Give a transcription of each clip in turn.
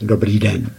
Dobrý den.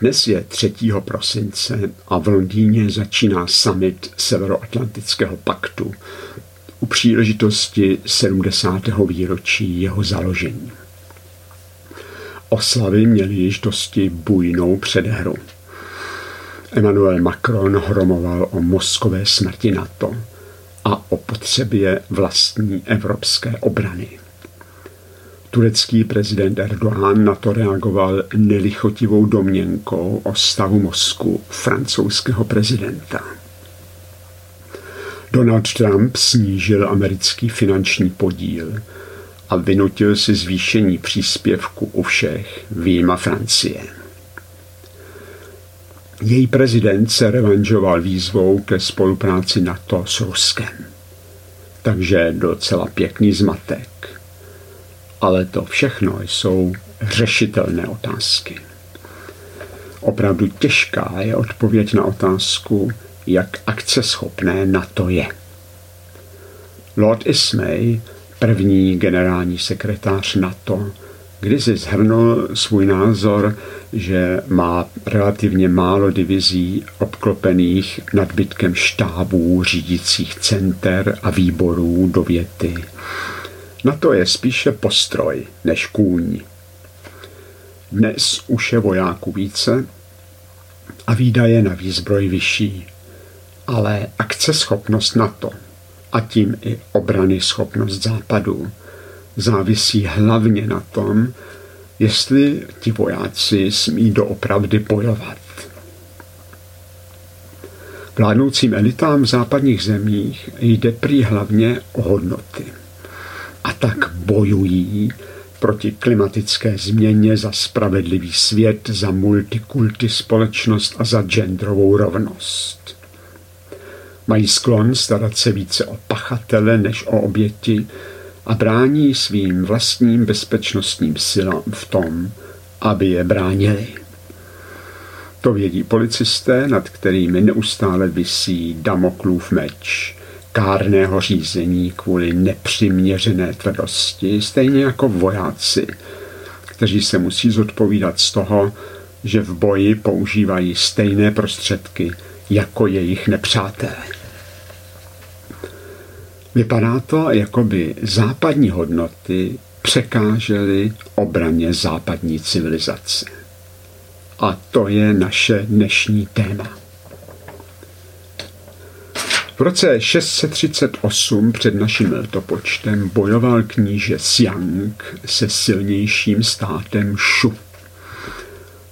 Dnes je 3. prosince a v Londýně začíná summit Severoatlantického paktu u příležitosti 70. výročí jeho založení. Oslavy měly již dosti bujnou předhru. Emmanuel Macron hromoval o mozkové smrti NATO a o potřebě vlastní evropské obrany. Turecký prezident Erdogan na to reagoval nelichotivou domněnkou o stavu mozku francouzského prezidenta. Donald Trump snížil americký finanční podíl a vynutil si zvýšení příspěvku u všech, výjima Francie. Její prezident se revanžoval výzvou ke spolupráci NATO s Ruskem. Takže docela pěkný zmatek ale to všechno jsou řešitelné otázky. Opravdu těžká je odpověď na otázku, jak akceschopné NATO je. Lord Ismay, první generální sekretář NATO, kdysi zhrnul svůj názor, že má relativně málo divizí obklopených nadbytkem štábů, řídících center a výborů do věty. Na to je spíše postroj než kůň. Dnes už je vojáků více a výdaje na výzbroj vyšší, ale akceschopnost NATO a tím i obrany schopnost západu závisí hlavně na tom, jestli ti vojáci smí doopravdy bojovat. Vládnoucím elitám v západních zemích jde prý hlavně o hodnoty a tak bojují proti klimatické změně za spravedlivý svět, za multikulty společnost a za genderovou rovnost. Mají sklon starat se více o pachatele než o oběti a brání svým vlastním bezpečnostním silám v tom, aby je bránili. To vědí policisté, nad kterými neustále visí Damoklův meč – kárného řízení kvůli nepřiměřené tvrdosti, stejně jako vojáci, kteří se musí zodpovídat z toho, že v boji používají stejné prostředky jako jejich nepřátelé. Vypadá to, jako by západní hodnoty překážely obraně západní civilizace. A to je naše dnešní téma. V roce 638 před naším letopočtem bojoval kníže Siang se silnějším státem Shu.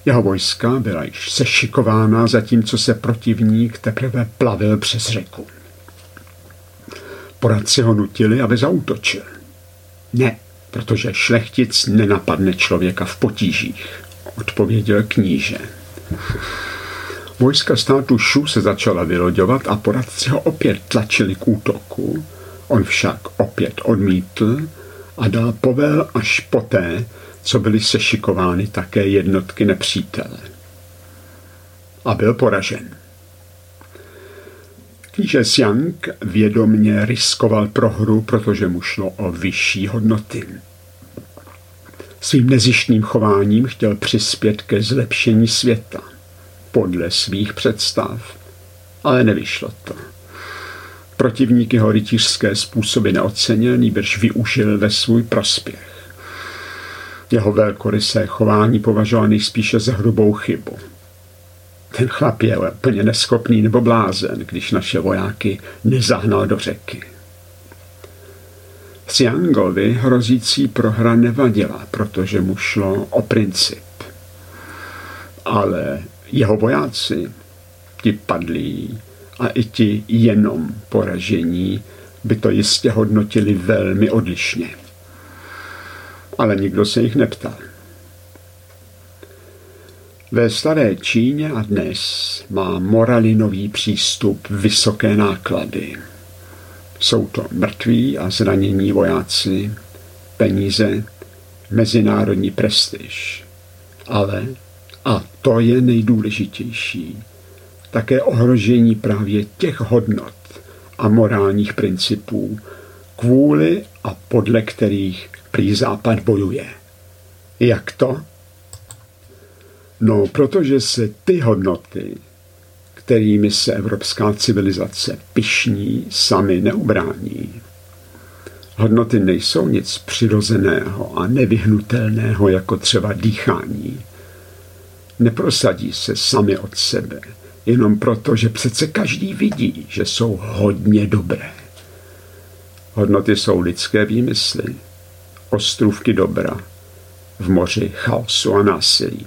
Jeho vojska byla již sešikována, zatímco se protivník teprve plavil přes řeku. Poradci ho nutili, aby zautočil. Ne, protože šlechtic nenapadne člověka v potížích, odpověděl kníže. Vojska státu Šu se začala vyloďovat a poradci ho opět tlačili k útoku. On však opět odmítl a dal povel až poté, co byly sešikovány také jednotky nepřítele. A byl poražen. Kníže Siang vědomně riskoval prohru, protože mu šlo o vyšší hodnoty. Svým nezištným chováním chtěl přispět ke zlepšení světa – podle svých představ. Ale nevyšlo to. Protivník jeho rytířské způsoby neocenil, nýbrž využil ve svůj prospěch. Jeho velkorysé chování považoval nejspíše za hrubou chybu. Ten chlap je úplně neschopný nebo blázen, když naše vojáky nezahnal do řeky. Siangovi hrozící prohra nevadila, protože mu šlo o princip. Ale jeho vojáci, ti padlí a i ti jenom poražení, by to jistě hodnotili velmi odlišně. Ale nikdo se jich neptal. Ve staré Číně a dnes má moralinový přístup vysoké náklady. Jsou to mrtví a zranění vojáci, peníze, mezinárodní prestiž. Ale a to je nejdůležitější. Také ohrožení právě těch hodnot a morálních principů, kvůli a podle kterých prý Západ bojuje. Jak to? No, protože se ty hodnoty, kterými se evropská civilizace pišní, sami neubrání. Hodnoty nejsou nic přirozeného a nevyhnutelného, jako třeba dýchání. Neprosadí se sami od sebe, jenom proto, že přece každý vidí, že jsou hodně dobré. Hodnoty jsou lidské výmysly, ostrůvky dobra v moři chaosu a násilí.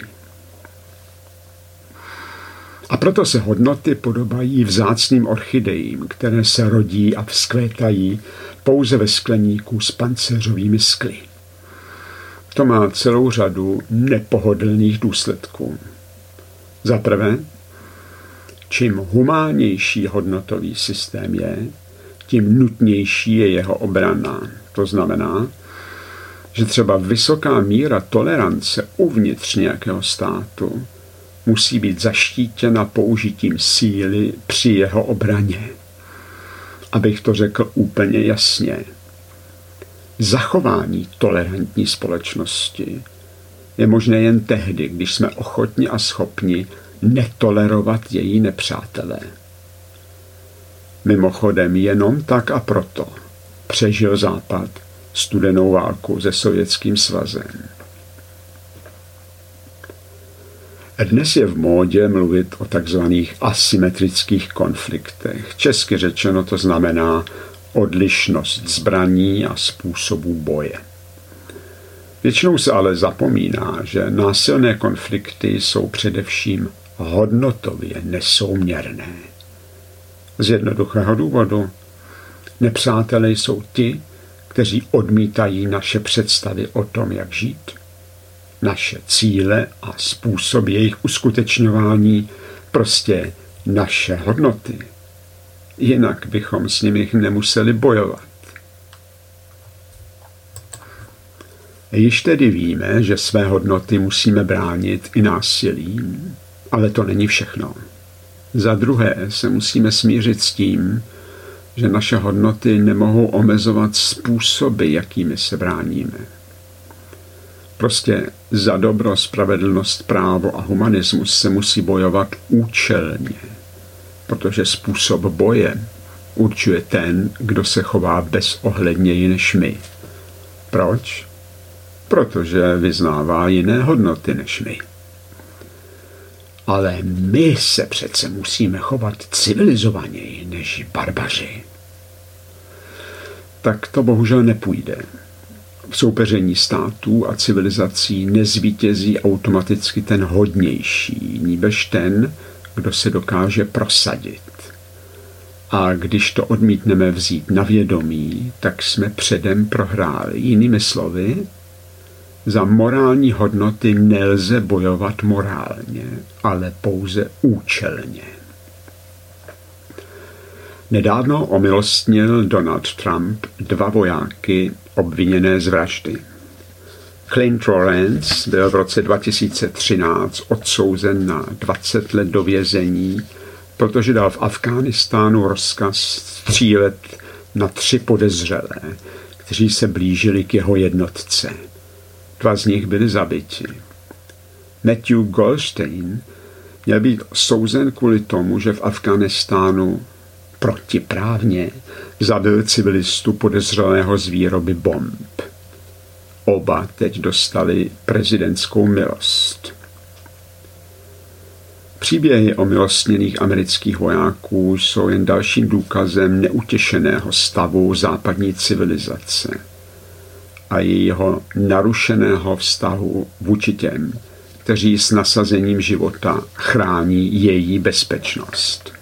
A proto se hodnoty podobají vzácným orchidejím, které se rodí a vzkvétají pouze ve skleníku s pancéřovými skly. To má celou řadu nepohodlných důsledků. Za prvé, čím humánnější hodnotový systém je, tím nutnější je jeho obrana. To znamená, že třeba vysoká míra tolerance uvnitř nějakého státu musí být zaštítěna použitím síly při jeho obraně. Abych to řekl úplně jasně. Zachování tolerantní společnosti je možné jen tehdy, když jsme ochotni a schopni netolerovat její nepřátelé. Mimochodem jenom tak a proto přežil Západ studenou válku se Sovětským svazem. Dnes je v módě mluvit o takzvaných asymetrických konfliktech. Česky řečeno to znamená odlišnost zbraní a způsobů boje. Většinou se ale zapomíná, že násilné konflikty jsou především hodnotově nesouměrné. Z jednoduchého důvodu nepřátelé jsou ti, kteří odmítají naše představy o tom, jak žít naše cíle a způsob jejich uskutečňování, prostě naše hodnoty. Jinak bychom s nimi nemuseli bojovat. Již tedy víme, že své hodnoty musíme bránit i násilím, ale to není všechno. Za druhé se musíme smířit s tím, že naše hodnoty nemohou omezovat způsoby, jakými se bráníme. Prostě za dobro, spravedlnost, právo a humanismus se musí bojovat účelně, protože způsob boje určuje ten, kdo se chová bezohledněji než my. Proč? Protože vyznává jiné hodnoty než my. Ale my se přece musíme chovat civilizovaněji než barbaři. Tak to bohužel nepůjde v soupeření států a civilizací nezvítězí automaticky ten hodnější, níbež ten, kdo se dokáže prosadit. A když to odmítneme vzít na vědomí, tak jsme předem prohráli. Jinými slovy, za morální hodnoty nelze bojovat morálně, ale pouze účelně. Nedávno omilostnil Donald Trump dva vojáky obviněné z vraždy. Clint Lawrence byl v roce 2013 odsouzen na 20 let do vězení, protože dal v Afghánistánu rozkaz střílet na tři podezřelé, kteří se blížili k jeho jednotce. Dva z nich byli zabiti. Matthew Goldstein měl být souzen kvůli tomu, že v Afghánistánu protiprávně zabil civilistu podezřelého z výroby bomb. Oba teď dostali prezidentskou milost. Příběhy o milostněných amerických vojáků jsou jen dalším důkazem neutěšeného stavu západní civilizace a jejího narušeného vztahu vůči těm, kteří s nasazením života chrání její bezpečnost.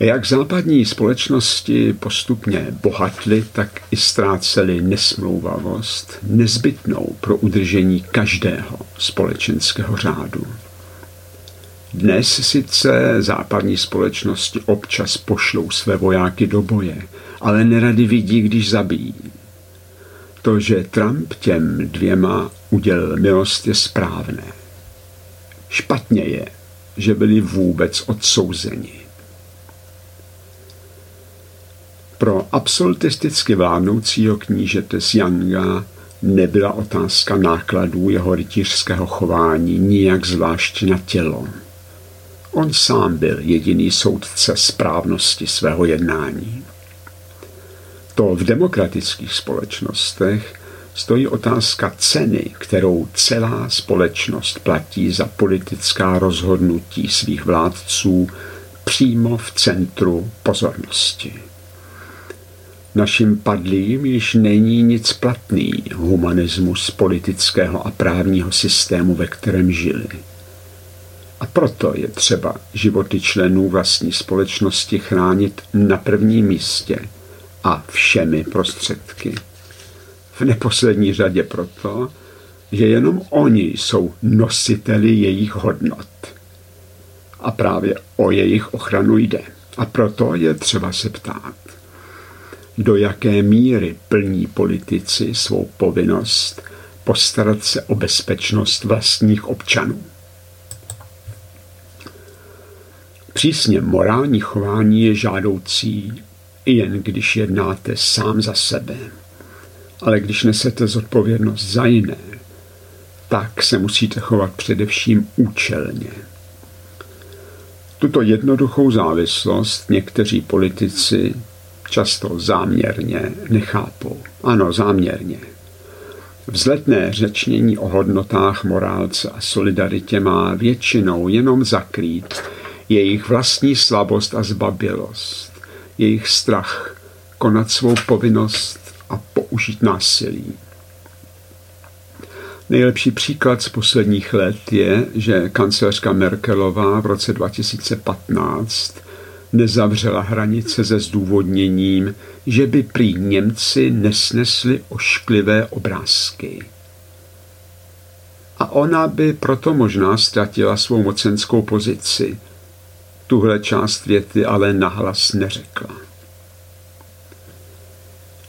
Jak západní společnosti postupně bohatly, tak i ztrácely nesmlouvavost nezbytnou pro udržení každého společenského řádu. Dnes sice západní společnosti občas pošlou své vojáky do boje, ale nerady vidí, když zabijí. To, že Trump těm dvěma udělil milost, je správné. Špatně je, že byli vůbec odsouzeni. Pro absolutisticky vládnoucího knížete z Yanga nebyla otázka nákladů jeho rytířského chování nijak zvlášť na tělo. On sám byl jediný soudce správnosti svého jednání. To v demokratických společnostech stojí otázka ceny, kterou celá společnost platí za politická rozhodnutí svých vládců přímo v centru pozornosti. Našim padlým již není nic platný humanismus politického a právního systému, ve kterém žili. A proto je třeba životy členů vlastní společnosti chránit na prvním místě a všemi prostředky. V neposlední řadě proto, že jenom oni jsou nositeli jejich hodnot. A právě o jejich ochranu jde. A proto je třeba se ptát, do jaké míry plní politici svou povinnost postarat se o bezpečnost vlastních občanů. Přísně morální chování je žádoucí, jen když jednáte sám za sebe. Ale když nesete zodpovědnost za jiné, tak se musíte chovat především účelně. Tuto jednoduchou závislost někteří politici často záměrně nechápou. Ano, záměrně. Vzletné řečnění o hodnotách morálce a solidaritě má většinou jenom zakrýt jejich vlastní slabost a zbabilost, jejich strach konat svou povinnost a použít násilí. Nejlepší příklad z posledních let je, že kancelářka Merkelová v roce 2015 nezavřela hranice se zdůvodněním, že by prý Němci nesnesli ošklivé obrázky. A ona by proto možná ztratila svou mocenskou pozici. Tuhle část věty ale nahlas neřekla.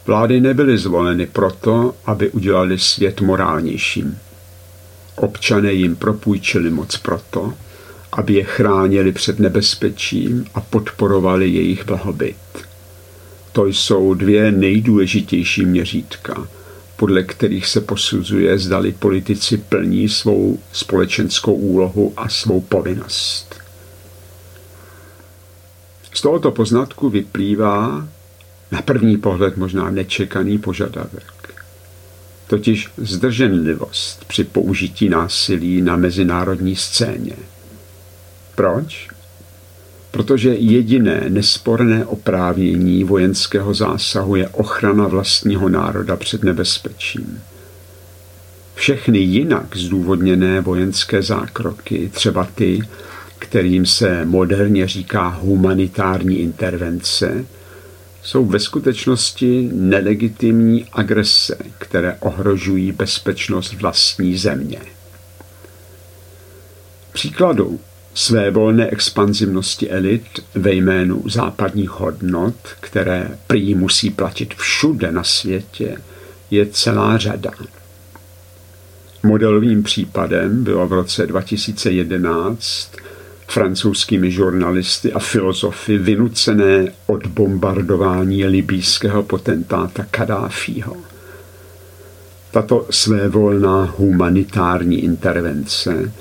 Vlády nebyly zvoleny proto, aby udělali svět morálnějším. Občané jim propůjčili moc proto, aby je chránili před nebezpečím a podporovali jejich blahobyt. To jsou dvě nejdůležitější měřítka, podle kterých se posuzuje, zdali politici plní svou společenskou úlohu a svou povinnost. Z tohoto poznatku vyplývá na první pohled možná nečekaný požadavek. Totiž zdrženlivost při použití násilí na mezinárodní scéně – proč? Protože jediné nesporné oprávnění vojenského zásahu je ochrana vlastního národa před nebezpečím. Všechny jinak zdůvodněné vojenské zákroky, třeba ty, kterým se moderně říká humanitární intervence, jsou ve skutečnosti nelegitimní agrese, které ohrožují bezpečnost vlastní země. Příkladů své volné expanzivnosti elit ve jménu západních hodnot, které prý musí platit všude na světě, je celá řada. Modelovým případem bylo v roce 2011 francouzskými žurnalisty a filozofy vynucené odbombardování libýského potentáta Kadáfího. Tato svévolná humanitární intervence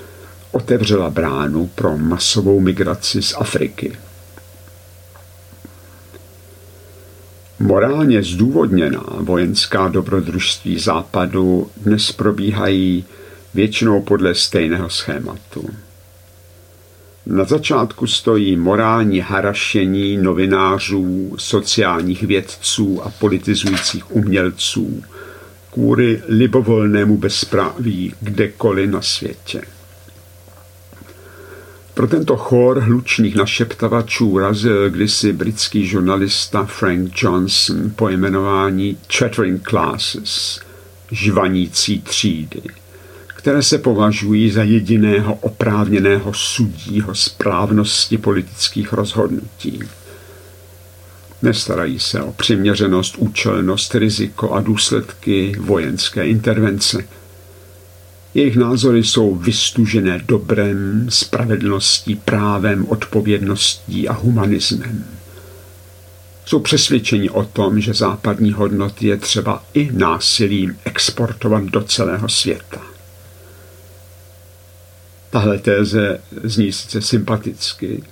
otevřela bránu pro masovou migraci z Afriky. Morálně zdůvodněná vojenská dobrodružství západu dnes probíhají většinou podle stejného schématu. Na začátku stojí morální harašení novinářů, sociálních vědců a politizujících umělců kvůli libovolnému bezpráví kdekoliv na světě. Pro tento chor hlučných našeptavačů razil kdysi britský žurnalista Frank Johnson pojmenování chattering classes, žvanící třídy, které se považují za jediného oprávněného sudího správnosti politických rozhodnutí. Nestarají se o přiměřenost, účelnost, riziko a důsledky vojenské intervence – jejich názory jsou vystužené dobrem, spravedlností, právem, odpovědností a humanismem. jsou přesvědčeni o tom, že západní hodnoty je třeba i násilím exportovat do celého světa. Tahle téze zní sice sympaticky,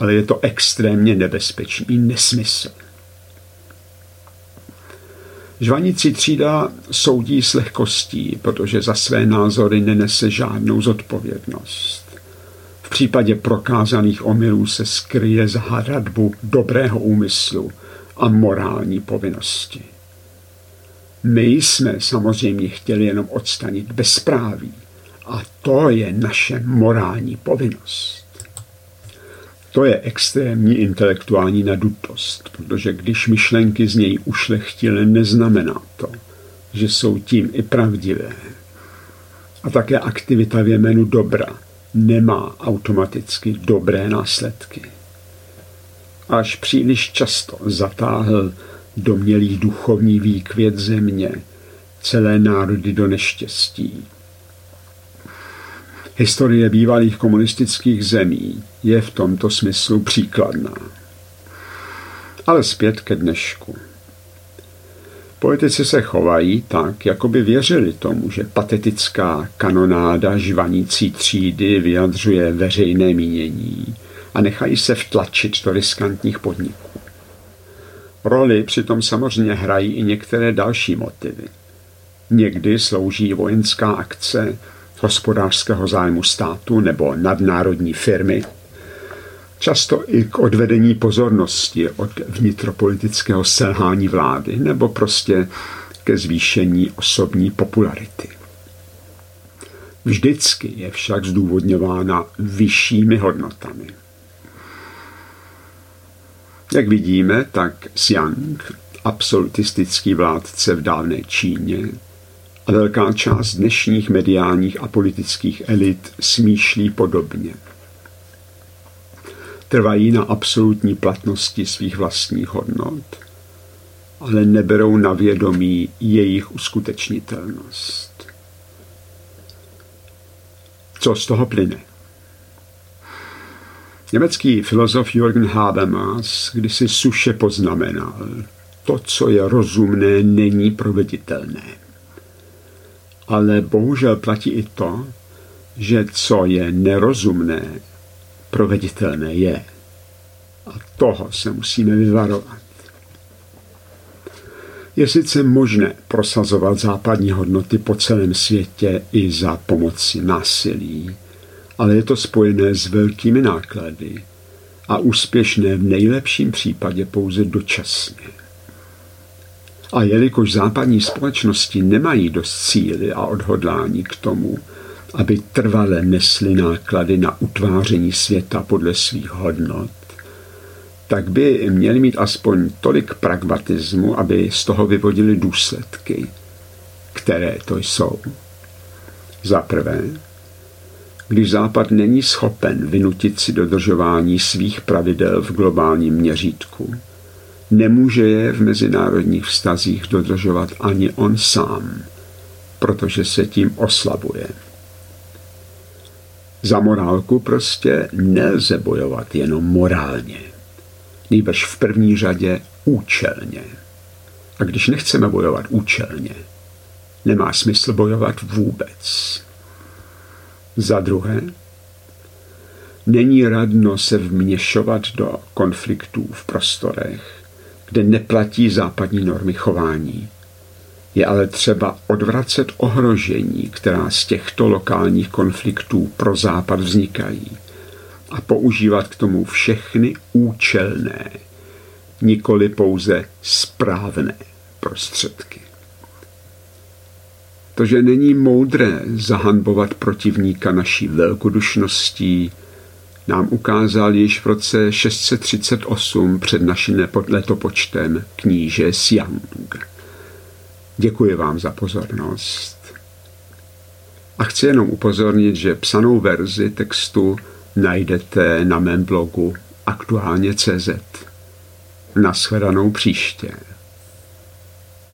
ale je to extrémně nebezpečný nesmysl. Žvanici třída soudí s lehkostí, protože za své názory nenese žádnou zodpovědnost. V případě prokázaných omylů se skryje za hradbu dobrého úmyslu a morální povinnosti. My jsme samozřejmě chtěli jenom odstanit bezpráví a to je naše morální povinnost. To je extrémní intelektuální nadutost, protože když myšlenky z něj ušlechtily, neznamená to, že jsou tím i pravdivé. A také aktivita v jménu dobra nemá automaticky dobré následky. Až příliš často zatáhl domělý duchovní výkvět země celé národy do neštěstí. Historie bývalých komunistických zemí je v tomto smyslu příkladná. Ale zpět ke dnešku. Politici se chovají tak, jako by věřili tomu, že patetická kanonáda žvanící třídy vyjadřuje veřejné mínění a nechají se vtlačit do riskantních podniků. Roli přitom samozřejmě hrají i některé další motivy. Někdy slouží vojenská akce hospodářského zájmu státu nebo nadnárodní firmy, často i k odvedení pozornosti od vnitropolitického selhání vlády nebo prostě ke zvýšení osobní popularity. Vždycky je však zdůvodňována vyššími hodnotami. Jak vidíme, tak Xiang, absolutistický vládce v dávné Číně, a velká část dnešních mediálních a politických elit smýšlí podobně. Trvají na absolutní platnosti svých vlastních hodnot, ale neberou na vědomí jejich uskutečnitelnost. Co z toho plyne? Německý filozof Jürgen Habermas kdysi suše poznamenal, to, co je rozumné, není proveditelné. Ale bohužel platí i to, že co je nerozumné, proveditelné je. A toho se musíme vyvarovat. Je sice možné prosazovat západní hodnoty po celém světě i za pomoci násilí, ale je to spojené s velkými náklady a úspěšné v nejlepším případě pouze dočasně. A jelikož západní společnosti nemají dost síly a odhodlání k tomu, aby trvale nesly náklady na utváření světa podle svých hodnot, tak by měli mít aspoň tolik pragmatismu, aby z toho vyvodili důsledky, které to jsou. Za prvé, když Západ není schopen vynutit si dodržování svých pravidel v globálním měřítku, nemůže je v mezinárodních vztazích dodržovat ani on sám, protože se tím oslabuje. Za morálku prostě nelze bojovat jenom morálně, nejbrž v první řadě účelně. A když nechceme bojovat účelně, nemá smysl bojovat vůbec. Za druhé, není radno se vměšovat do konfliktů v prostorech, kde neplatí západní normy chování. Je ale třeba odvracet ohrožení, která z těchto lokálních konfliktů pro západ vznikají a používat k tomu všechny účelné, nikoli pouze správné prostředky. To, že není moudré zahanbovat protivníka naší velkodušností, nám ukázal již v roce 638 před naším letopočtem kníže Siang. Děkuji vám za pozornost. A chci jenom upozornit, že psanou verzi textu najdete na mém blogu aktuálně CZ. Naschledanou příště.